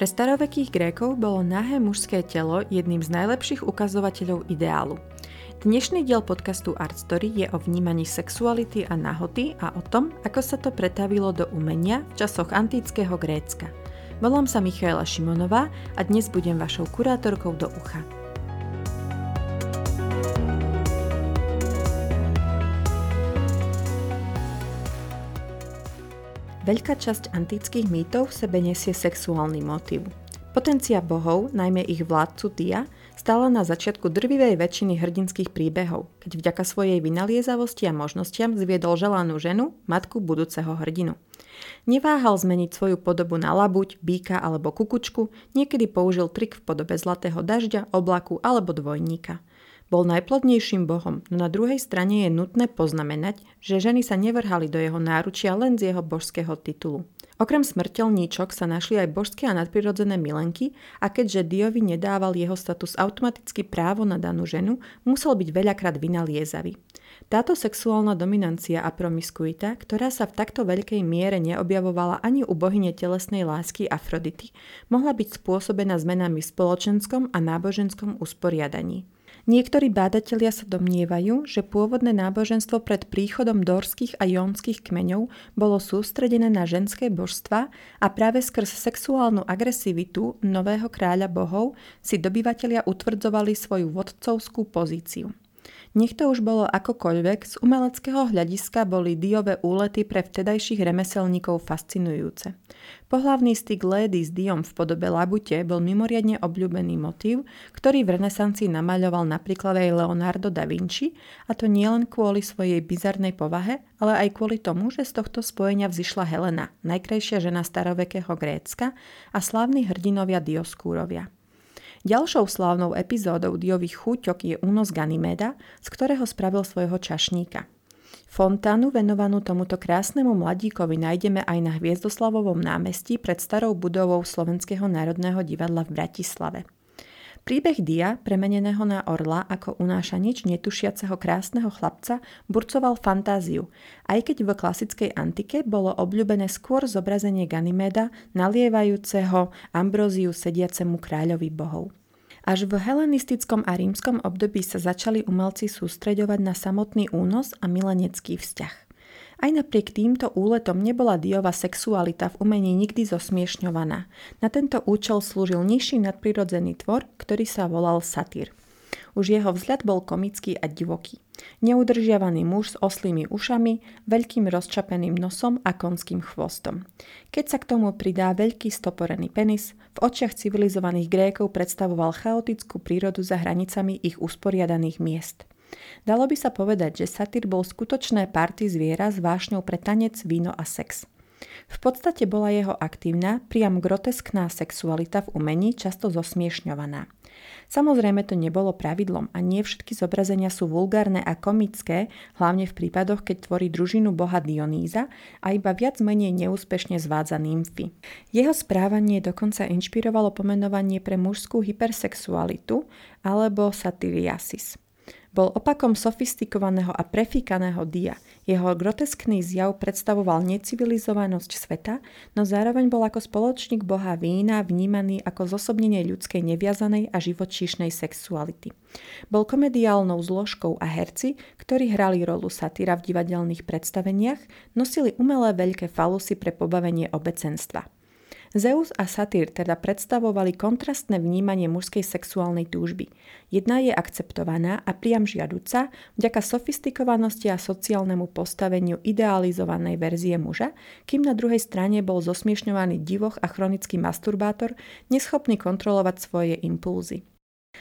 Pre starovekých Grékov bolo nahé mužské telo jedným z najlepších ukazovateľov ideálu. Dnešný diel podcastu Art Story je o vnímaní sexuality a nahoty a o tom, ako sa to pretavilo do umenia v časoch antického Grécka. Volám sa Michaela Šimonová a dnes budem vašou kurátorkou do ucha. Veľká časť antických mýtov v sebe nesie sexuálny motív. Potencia bohov, najmä ich vládcu Dia, stála na začiatku drvivej väčšiny hrdinských príbehov, keď vďaka svojej vynaliezavosti a možnostiam zviedol želanú ženu, matku budúceho hrdinu. Neváhal zmeniť svoju podobu na labuť, býka alebo kukučku, niekedy použil trik v podobe zlatého dažďa, oblaku alebo dvojníka – bol najplodnejším bohom, no na druhej strane je nutné poznamenať, že ženy sa nevrhali do jeho náručia len z jeho božského titulu. Okrem smrteľníčok sa našli aj božské a nadprirodzené milenky a keďže Diovi nedával jeho status automaticky právo na danú ženu, musel byť veľakrát vynaliezavý. Táto sexuálna dominancia a promiskuita, ktorá sa v takto veľkej miere neobjavovala ani u bohyne telesnej lásky Afrodity, mohla byť spôsobená zmenami v spoločenskom a náboženskom usporiadaní. Niektorí bádatelia sa domnievajú, že pôvodné náboženstvo pred príchodom dorských a jónskych kmeňov bolo sústredené na ženské božstva a práve skrz sexuálnu agresivitu nového kráľa bohov si dobyvatelia utvrdzovali svoju vodcovskú pozíciu. Nech to už bolo akokoľvek, z umeleckého hľadiska boli diové úlety pre vtedajších remeselníkov fascinujúce. Pohlavný styk Lady s Diom v podobe labute bol mimoriadne obľúbený motív, ktorý v renesancii namaľoval napríklad aj Leonardo da Vinci, a to nielen kvôli svojej bizarnej povahe, ale aj kvôli tomu, že z tohto spojenia vzýšla Helena, najkrajšia žena starovekého Grécka a slávni hrdinovia Dioskúrovia. Ďalšou slávnou epizódou Diových chúťok je únos Ganymeda, z ktorého spravil svojho čašníka. Fontánu venovanú tomuto krásnemu mladíkovi nájdeme aj na Hviezdoslavovom námestí pred starou budovou Slovenského národného divadla v Bratislave. Príbeh Dia, premeneného na orla ako unáša nič netušiaceho krásneho chlapca, burcoval fantáziu, aj keď v klasickej antike bolo obľúbené skôr zobrazenie Ganymeda, nalievajúceho Ambróziu sediacemu kráľovi bohov. Až v helenistickom a rímskom období sa začali umelci sústreďovať na samotný únos a milenecký vzťah. Aj napriek týmto úletom nebola Diova sexualita v umení nikdy zosmiešňovaná. Na tento účel slúžil nižší nadprirodzený tvor, ktorý sa volal satír. Už jeho vzhľad bol komický a divoký. Neudržiavaný muž s oslými ušami, veľkým rozčapeným nosom a konským chvostom. Keď sa k tomu pridá veľký stoporený penis, v očiach civilizovaných Grékov predstavoval chaotickú prírodu za hranicami ich usporiadaných miest. Dalo by sa povedať, že satyr bol skutočné party zviera s vášňou pre tanec, víno a sex. V podstate bola jeho aktívna, priam groteskná sexualita v umení často zosmiešňovaná. Samozrejme to nebolo pravidlom a nie všetky zobrazenia sú vulgárne a komické, hlavne v prípadoch, keď tvorí družinu boha Dionýza a iba viac menej neúspešne zvádza nymfy. Jeho správanie dokonca inšpirovalo pomenovanie pre mužskú hypersexualitu alebo satyriasis. Bol opakom sofistikovaného a prefíkaného dia. Jeho groteskný zjav predstavoval necivilizovanosť sveta, no zároveň bol ako spoločník boha vína vnímaný ako zosobnenie ľudskej neviazanej a živočíšnej sexuality. Bol komediálnou zložkou a herci, ktorí hrali rolu satyra v divadelných predstaveniach, nosili umelé veľké falusy pre pobavenie obecenstva. Zeus a Satyr teda predstavovali kontrastné vnímanie mužskej sexuálnej túžby. Jedna je akceptovaná a priam žiaduca vďaka sofistikovanosti a sociálnemu postaveniu idealizovanej verzie muža, kým na druhej strane bol zosmiešňovaný divoch a chronický masturbátor, neschopný kontrolovať svoje impulzy.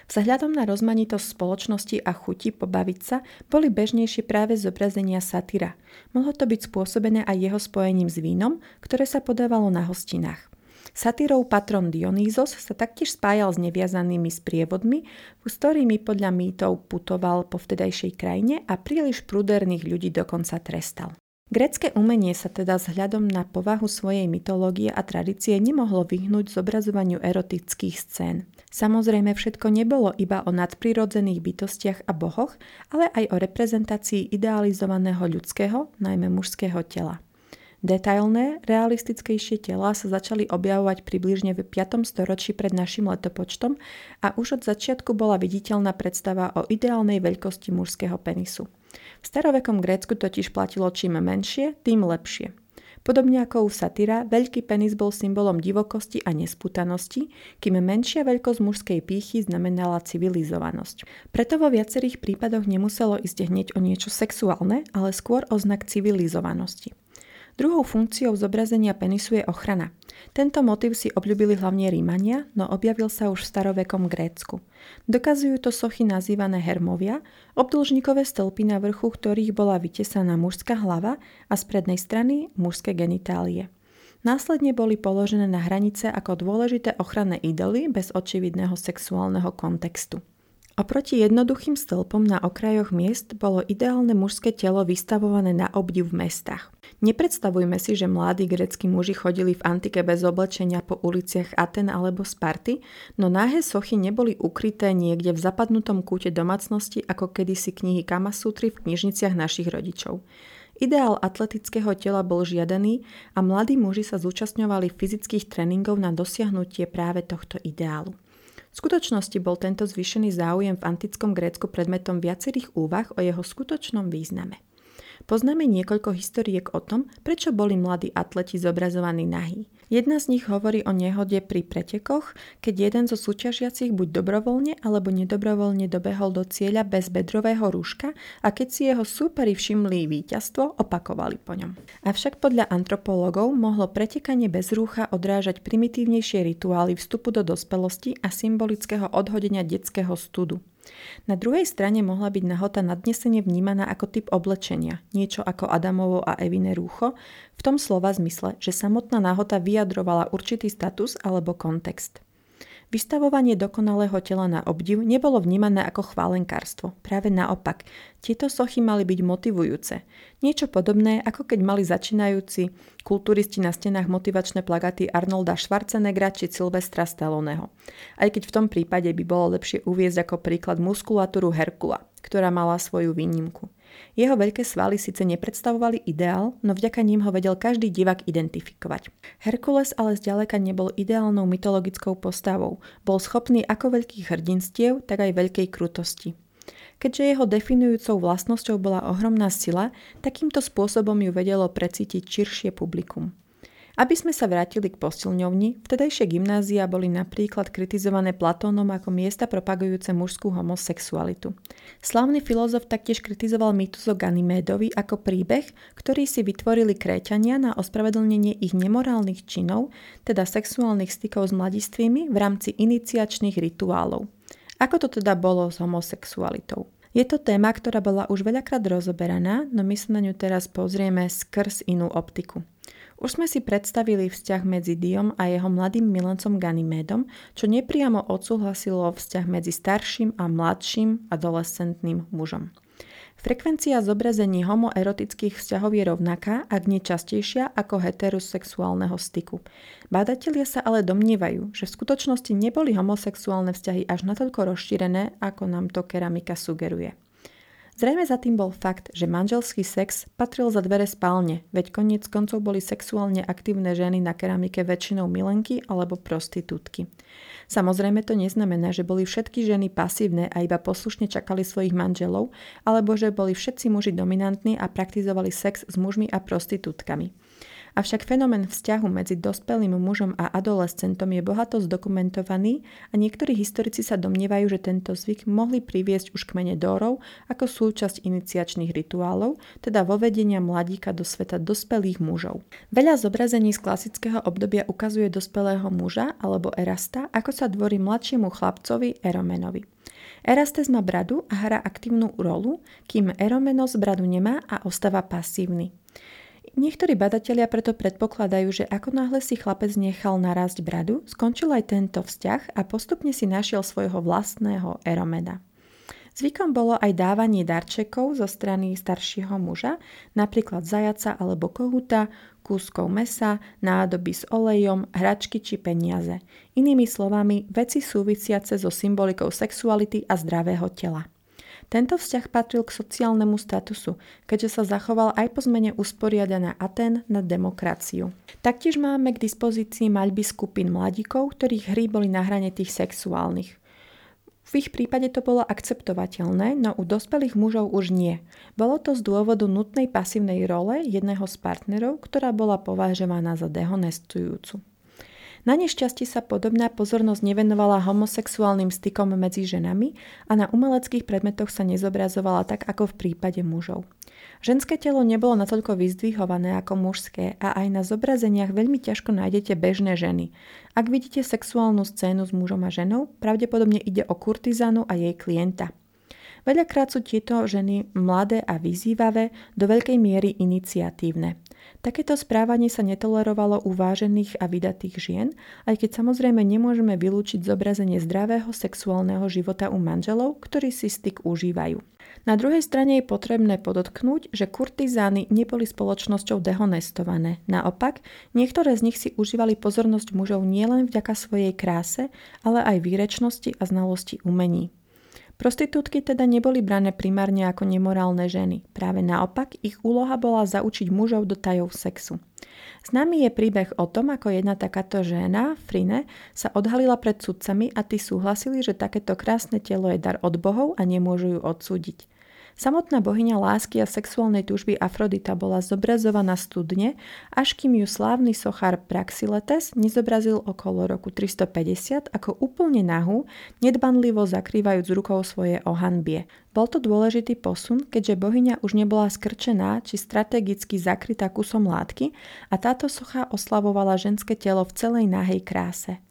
Vzhľadom na rozmanitosť spoločnosti a chuti pobaviť sa boli bežnejšie práve zobrazenia satyra. Mohlo to byť spôsobené aj jeho spojením s vínom, ktoré sa podávalo na hostinách. Satyrov patron Dionýzos sa taktiež spájal s neviazanými sprievodmi, s ktorými podľa mýtov putoval po vtedajšej krajine a príliš pruderných ľudí dokonca trestal. Grécke umenie sa teda vzhľadom na povahu svojej mytológie a tradície nemohlo vyhnúť zobrazovaniu erotických scén. Samozrejme všetko nebolo iba o nadprirodzených bytostiach a bohoch, ale aj o reprezentácii idealizovaného ľudského, najmä mužského tela. Detailné, realistickejšie tela sa začali objavovať približne v 5. storočí pred našim letopočtom a už od začiatku bola viditeľná predstava o ideálnej veľkosti mužského penisu. V starovekom Grécku totiž platilo čím menšie, tým lepšie. Podobne ako u satyra, veľký penis bol symbolom divokosti a nesputanosti, kým menšia veľkosť mužskej pýchy znamenala civilizovanosť. Preto vo viacerých prípadoch nemuselo ísť hneď o niečo sexuálne, ale skôr o znak civilizovanosti. Druhou funkciou zobrazenia penisu je ochrana. Tento motiv si obľúbili hlavne Rímania, no objavil sa už v starovekom Grécku. Dokazujú to sochy nazývané hermovia, obdĺžnikové stĺpy na vrchu ktorých bola vytesaná mužská hlava a z prednej strany mužské genitálie. Následne boli položené na hranice ako dôležité ochranné idoly bez očividného sexuálneho kontextu. Oproti jednoduchým stĺpom na okrajoch miest bolo ideálne mužské telo vystavované na obdiv v mestách. Nepredstavujme si, že mladí greckí muži chodili v antike bez oblečenia po uliciach Aten alebo Sparty, no náhe sochy neboli ukryté niekde v zapadnutom kúte domácnosti ako kedysi knihy Kamasutry v knižniciach našich rodičov. Ideál atletického tela bol žiadaný a mladí muži sa zúčastňovali fyzických tréningov na dosiahnutie práve tohto ideálu. V skutočnosti bol tento zvýšený záujem v antickom Grécku predmetom viacerých úvah o jeho skutočnom význame. Poznáme niekoľko historiek o tom, prečo boli mladí atleti zobrazovaní nahí. Jedna z nich hovorí o nehode pri pretekoch, keď jeden zo súťažiacich buď dobrovoľne alebo nedobrovoľne dobehol do cieľa bez bedrového rúška a keď si jeho súperi všimli víťazstvo, opakovali po ňom. Avšak podľa antropologov mohlo pretekanie bez rúcha odrážať primitívnejšie rituály vstupu do dospelosti a symbolického odhodenia detského studu. Na druhej strane mohla byť nahota nadnesene vnímaná ako typ oblečenia, niečo ako Adamovo a Evine rúcho, v tom slova zmysle, že samotná nahota vyjadrovala určitý status alebo kontext. Vystavovanie dokonalého tela na obdiv nebolo vnímané ako chválenkárstvo. Práve naopak, tieto sochy mali byť motivujúce. Niečo podobné, ako keď mali začínajúci kulturisti na stenách motivačné plagaty Arnolda Schwarzeneggera či Silvestra Stalloneho. Aj keď v tom prípade by bolo lepšie uviezť ako príklad muskulatúru Herkula, ktorá mala svoju výnimku. Jeho veľké svaly síce nepredstavovali ideál, no vďaka ním ho vedel každý divák identifikovať. Herkules ale zďaleka nebol ideálnou mytologickou postavou. Bol schopný ako veľkých hrdinstiev, tak aj veľkej krutosti. Keďže jeho definujúcou vlastnosťou bola ohromná sila, takýmto spôsobom ju vedelo precítiť širšie publikum. Aby sme sa vrátili k posilňovni, vtedajšie gymnázia boli napríklad kritizované Platónom ako miesta propagujúce mužskú homosexualitu. Slavný filozof taktiež kritizoval mýtus o Ganymédovi ako príbeh, ktorý si vytvorili kréťania na ospravedlnenie ich nemorálnych činov, teda sexuálnych stykov s mladistvými v rámci iniciačných rituálov. Ako to teda bolo s homosexualitou? Je to téma, ktorá bola už veľakrát rozoberaná, no my sa na ňu teraz pozrieme skrz inú optiku. Už sme si predstavili vzťah medzi Diom a jeho mladým milencom Ganymédom, čo nepriamo odsúhlasilo vzťah medzi starším a mladším adolescentným mužom. Frekvencia zobrazení homoerotických vzťahov je rovnaká, ak nie častejšia ako heterosexuálneho styku. Bádatelia sa ale domnievajú, že v skutočnosti neboli homosexuálne vzťahy až natoľko rozšírené, ako nám to keramika sugeruje. Zrejme za tým bol fakt, že manželský sex patril za dvere spálne, veď koniec koncov boli sexuálne aktívne ženy na keramike väčšinou milenky alebo prostitútky. Samozrejme to neznamená, že boli všetky ženy pasívne a iba poslušne čakali svojich manželov, alebo že boli všetci muži dominantní a praktizovali sex s mužmi a prostitútkami. Avšak fenomén vzťahu medzi dospelým mužom a adolescentom je bohato zdokumentovaný a niektorí historici sa domnievajú, že tento zvyk mohli priviesť už kmene Dórov ako súčasť iniciačných rituálov, teda vovedenia mladíka do sveta dospelých mužov. Veľa zobrazení z klasického obdobia ukazuje dospelého muža alebo erasta, ako sa dvorí mladšiemu chlapcovi Eromenovi. Erastes má bradu a hrá aktívnu rolu, kým Eromenos bradu nemá a ostáva pasívny. Niektorí badatelia preto predpokladajú, že ako náhle si chlapec nechal narásť bradu, skončil aj tento vzťah a postupne si našiel svojho vlastného Eromeda. Zvykom bolo aj dávanie darčekov zo strany staršieho muža, napríklad zajaca alebo kohuta, kúskov mesa, nádoby s olejom, hračky či peniaze. Inými slovami, veci súvisiace so symbolikou sexuality a zdravého tela. Tento vzťah patril k sociálnemu statusu, keďže sa zachoval aj po zmene usporiadaná Aten na demokraciu. Taktiež máme k dispozícii maľby skupín mladíkov, ktorých hry boli na hrane tých sexuálnych. V ich prípade to bolo akceptovateľné, no u dospelých mužov už nie. Bolo to z dôvodu nutnej pasívnej role jedného z partnerov, ktorá bola považovaná za dehonestujúcu. Na nešťastie sa podobná pozornosť nevenovala homosexuálnym stykom medzi ženami a na umeleckých predmetoch sa nezobrazovala tak ako v prípade mužov. Ženské telo nebolo natoľko vyzdvihované ako mužské a aj na zobrazeniach veľmi ťažko nájdete bežné ženy. Ak vidíte sexuálnu scénu s mužom a ženou, pravdepodobne ide o kurtizanu a jej klienta. Veľakrát sú tieto ženy mladé a vyzývavé, do veľkej miery iniciatívne. Takéto správanie sa netolerovalo u vážených a vydatých žien, aj keď samozrejme nemôžeme vylúčiť zobrazenie zdravého sexuálneho života u manželov, ktorí si styk užívajú. Na druhej strane je potrebné podotknúť, že kurtizány neboli spoločnosťou dehonestované. Naopak, niektoré z nich si užívali pozornosť mužov nielen vďaka svojej kráse, ale aj výrečnosti a znalosti umení. Prostitútky teda neboli brané primárne ako nemorálne ženy. Práve naopak, ich úloha bola zaučiť mužov do tajov sexu. Známy je príbeh o tom, ako jedna takáto žena, Frine, sa odhalila pred sudcami a tí súhlasili, že takéto krásne telo je dar od bohov a nemôžu ju odsúdiť. Samotná bohyňa lásky a sexuálnej túžby Afrodita bola zobrazovaná studne, až kým ju slávny sochár Praxiletes nezobrazil okolo roku 350 ako úplne nahú, nedbanlivo zakrývajúc rukou svoje ohanbie. Bol to dôležitý posun, keďže bohyňa už nebola skrčená či strategicky zakrytá kusom látky a táto socha oslavovala ženské telo v celej nahej kráse.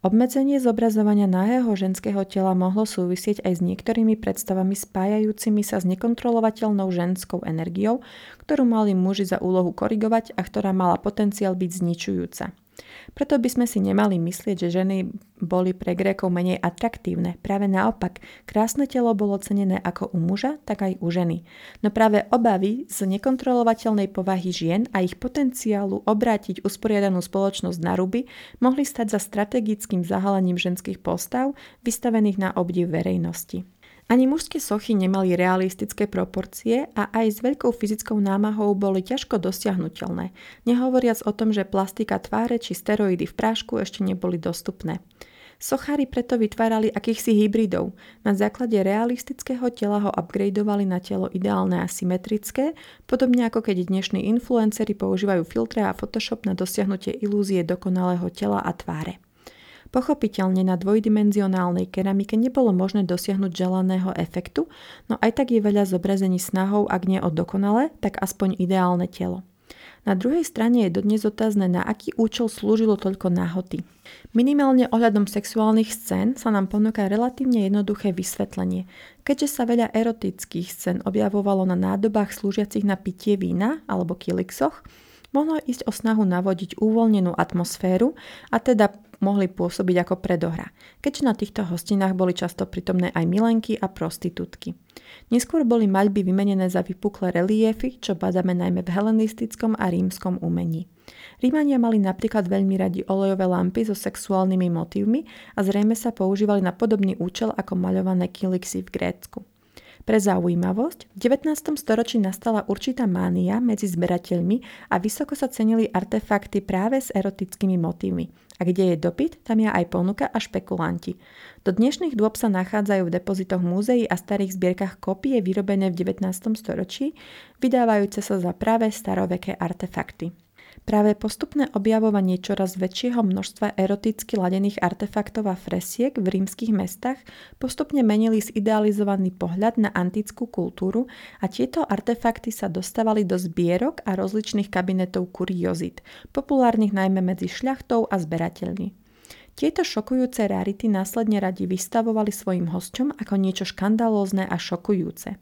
Obmedzenie zobrazovania nahého ženského tela mohlo súvisieť aj s niektorými predstavami spájajúcimi sa s nekontrolovateľnou ženskou energiou, ktorú mali muži za úlohu korigovať a ktorá mala potenciál byť zničujúca. Preto by sme si nemali myslieť, že ženy boli pre Grékov menej atraktívne. Práve naopak, krásne telo bolo cenené ako u muža, tak aj u ženy. No práve obavy z nekontrolovateľnej povahy žien a ich potenciálu obrátiť usporiadanú spoločnosť na ruby mohli stať za strategickým zahalením ženských postav vystavených na obdiv verejnosti. Ani mužské sochy nemali realistické proporcie a aj s veľkou fyzickou námahou boli ťažko dosiahnutelné, nehovoriac o tom, že plastika tváre či steroidy v prášku ešte neboli dostupné. Sochári preto vytvárali akýchsi hybridov. Na základe realistického tela ho upgradeovali na telo ideálne a symetrické, podobne ako keď dnešní influenceri používajú filtre a Photoshop na dosiahnutie ilúzie dokonalého tela a tváre. Pochopiteľne na dvojdimenzionálnej keramike nebolo možné dosiahnuť želaného efektu, no aj tak je veľa zobrazení snahou, ak nie o dokonale, tak aspoň ideálne telo. Na druhej strane je dodnes otázne, na aký účel slúžilo toľko náhoty. Minimálne ohľadom sexuálnych scén sa nám ponúka relatívne jednoduché vysvetlenie. Keďže sa veľa erotických scén objavovalo na nádobách slúžiacich na pitie vína alebo kilixoch, mohlo ísť o snahu navodiť uvoľnenú atmosféru a teda mohli pôsobiť ako predohra, keďže na týchto hostinách boli často prítomné aj milenky a prostitútky. Neskôr boli maľby vymenené za vypuklé reliefy, čo badáme najmä v helenistickom a rímskom umení. Rímania mali napríklad veľmi radi olejové lampy so sexuálnymi motívmi a zrejme sa používali na podobný účel ako maľované kilixy v Grécku. Pre zaujímavosť, v 19. storočí nastala určitá mánia medzi zberateľmi a vysoko sa cenili artefakty práve s erotickými motívmi. A kde je dopyt, tam je aj ponuka a špekulanti. Do dnešných dôb sa nachádzajú v depozitoch múzeí a starých zbierkach kopie vyrobené v 19. storočí, vydávajúce sa za práve staroveké artefakty. Práve postupné objavovanie čoraz väčšieho množstva eroticky ladených artefaktov a fresiek v rímskych mestách postupne menili zidealizovaný pohľad na antickú kultúru a tieto artefakty sa dostávali do zbierok a rozličných kabinetov kuriozit, populárnych najmä medzi šľachtou a zberateľmi. Tieto šokujúce rarity následne radi vystavovali svojim hosťom ako niečo škandalózne a šokujúce.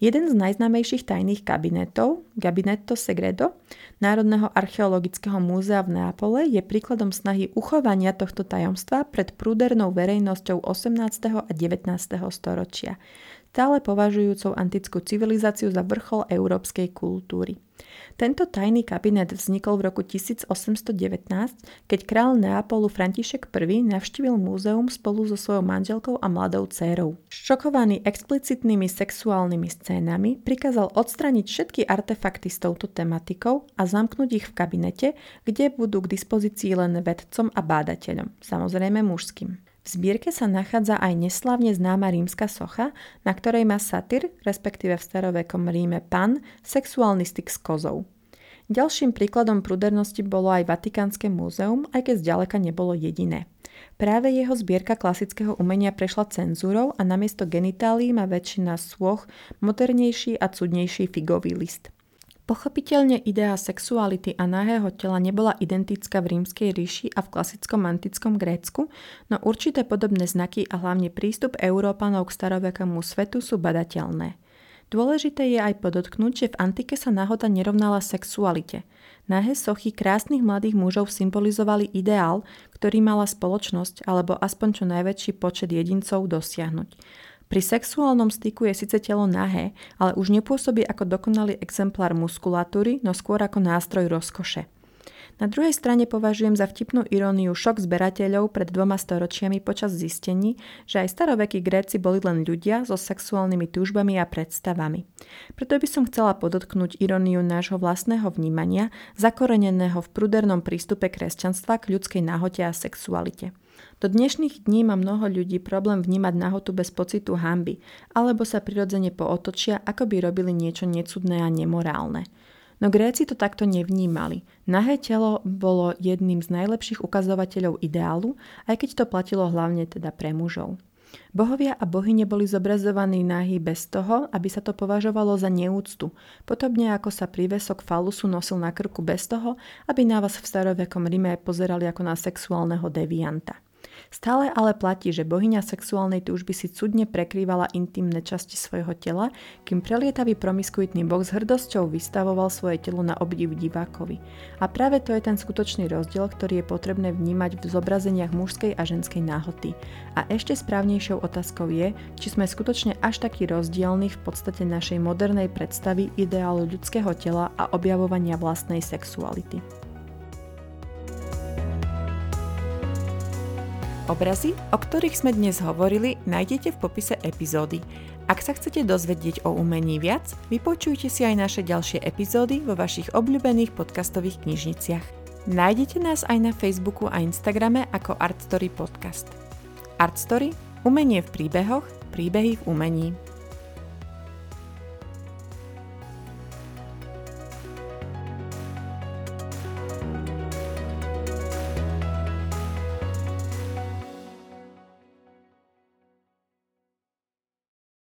Jeden z najznámejších tajných kabinetov, Gabinetto Segredo, Národného archeologického múzea v Neapole, je príkladom snahy uchovania tohto tajomstva pred prúdernou verejnosťou 18. a 19. storočia. Stále považujúcou antickú civilizáciu za vrchol európskej kultúry. Tento tajný kabinet vznikol v roku 1819, keď král Neapolu František I navštívil múzeum spolu so svojou manželkou a mladou dcérou. Šokovaný explicitnými sexuálnymi scénami, prikázal odstraniť všetky artefakty s touto tematikou a zamknúť ich v kabinete, kde budú k dispozícii len vedcom a bádateľom, samozrejme mužským. Zbierke sa nachádza aj neslávne známa rímska socha, na ktorej má satyr, respektíve v starovekom Ríme pan, sexuálny styk s kozou. Ďalším príkladom prudernosti bolo aj Vatikánske múzeum, aj keď zďaleka nebolo jediné. Práve jeho zbierka klasického umenia prešla cenzúrou a namiesto genitálií má väčšina svoch modernejší a cudnejší figový list – Pochopiteľne idea sexuality a nahého tela nebola identická v rímskej ríši a v klasickom antickom Grécku, no určité podobné znaky a hlavne prístup Európanov k starovekému svetu sú badateľné. Dôležité je aj podotknúť, že v antike sa nahota nerovnala sexualite. Nahé sochy krásnych mladých mužov symbolizovali ideál, ktorý mala spoločnosť alebo aspoň čo najväčší počet jedincov dosiahnuť. Pri sexuálnom styku je síce telo nahé, ale už nepôsobí ako dokonalý exemplár muskulatúry, no skôr ako nástroj rozkoše. Na druhej strane považujem za vtipnú iróniu šok zberateľov pred dvoma storočiami počas zistení, že aj starovekí Gréci boli len ľudia so sexuálnymi túžbami a predstavami. Preto by som chcela podotknúť iróniu nášho vlastného vnímania, zakoreneného v prudernom prístupe kresťanstva k ľudskej náhote a sexualite. Do dnešných dní má mnoho ľudí problém vnímať nahotu bez pocitu hamby, alebo sa prirodzene pootočia, ako by robili niečo necudné a nemorálne. No Gréci to takto nevnímali. Nahé telo bolo jedným z najlepších ukazovateľov ideálu, aj keď to platilo hlavne teda pre mužov. Bohovia a bohyne boli zobrazovaní nahý bez toho, aby sa to považovalo za neúctu, podobne ako sa prívesok falusu nosil na krku bez toho, aby na vás v starovekom Rime pozerali ako na sexuálneho devianta. Stále ale platí, že bohyňa sexuálnej túžby si cudne prekrývala intimné časti svojho tela, kým prelietavý promiskuitný boh s hrdosťou vystavoval svoje telo na obdiv divákovi. A práve to je ten skutočný rozdiel, ktorý je potrebné vnímať v zobrazeniach mužskej a ženskej náhoty. A ešte správnejšou otázkou je, či sme skutočne až taký rozdielni v podstate našej modernej predstavy ideálu ľudského tela a objavovania vlastnej sexuality. Obrazy, o ktorých sme dnes hovorili, nájdete v popise epizódy. Ak sa chcete dozvedieť o umení viac, vypočujte si aj naše ďalšie epizódy vo vašich obľúbených podcastových knižniciach. Nájdete nás aj na Facebooku a Instagrame ako Artstory Podcast. Artstory – umenie v príbehoch, príbehy v umení.